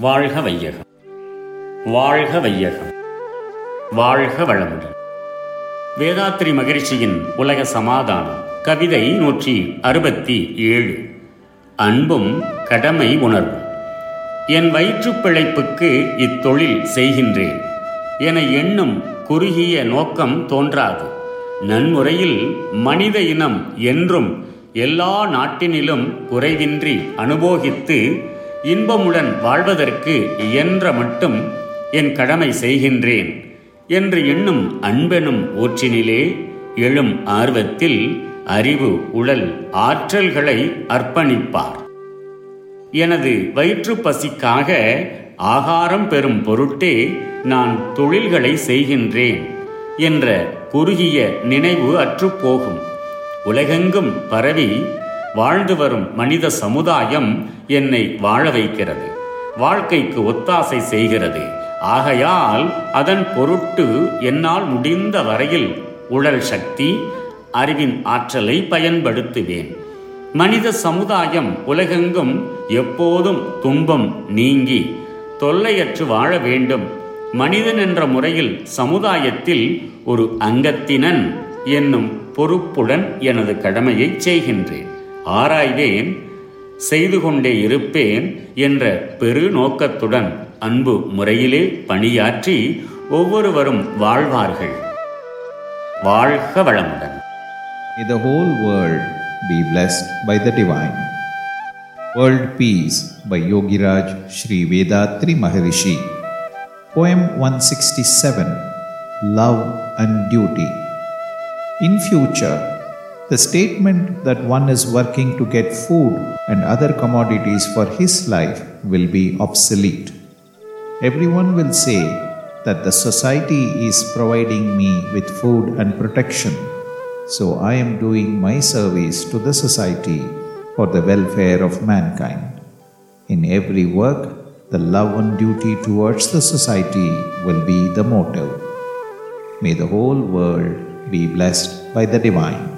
வாழ்க வையகம். வாழ்க வையகம். வாழ்க வளமுடன். வேதாத்ரி மகிழ்ச்சியின் உலக சமாதானம். கவிதை நூற்றி அறுபத்தி ஏழு. அன்பும் கடமை உணர்வும். என் வயிற்றுப் பிழைப்புக்கு இத்தொழில் செய்கின்றேன். என எண்ணும் குறுகிய நோக்கம் தோன்றாது. நன்முறையில் மனித இனம் என்றும் எல்லா நாட்டினிலும் குறைவின்றி அனுபோகித்து இன்பமுடன் வாழ்வதற்கு இயன்ற மட்டும் என் கடமை செய்கின்றேன் என்று எண்ணும் அன்பெனும் ஊற்றினிலே எழும் ஆர்வத்தில் அறிவு உடல் ஆற்றல்களை அர்ப்பணிப்பார். எனது வயிற்று பசிக்காக ஆகாரம் பெறும் பொருட்டே நான் தொழில்களை செய்கின்றேன் என்ற குறுகிய நினைவு அற்றுப்போகும். உலகெங்கும் பரவி வாழ்ந்து வரும் மனித சமுதாயம் என்னை வாழ வைக்கிறது. வாழ்க்கைக்கு ஒத்தாசை செய்கிறது. ஆகையால் அதன் பொருட்டு என்னால் முடிந்த வரையில் உடல் சக்தி அறிவின் ஆற்றலை பயன்படுத்துவேன். மனித சமுதாயம் உலகெங்கும் எப்போதும் துன்பம் நீங்கி தொல்லையற்று வாழ வேண்டும். மனிதன் என்ற முறையில் சமுதாயத்தில் ஒரு அங்கத்தினன் என்னும் பொறுப்புடன் எனது கடமையை செய்கின்றேன். ஆராய்வேன் செய்து கொண்டே இருப்பேன் என்ற பெரு நோக்கத்துடன் அன்பு முறையிலே பணியாற்றி ஒவ்வொருவரும் வாழ்வார்கள் வாழ்க வளமுடன் May the whole world be blessed by the divine. World Peace by Yogiraj Sri Vedatri Maharishi. Poem 167 Love and Duty. In future, the statement that one is working to get food and other commodities for his life will be obsolete. Everyone will say that the society is providing me with food and protection, so I am doing my service to the society for the welfare of mankind. In every work, the love and duty towards the society will be the motive. May the whole world be blessed by the divine.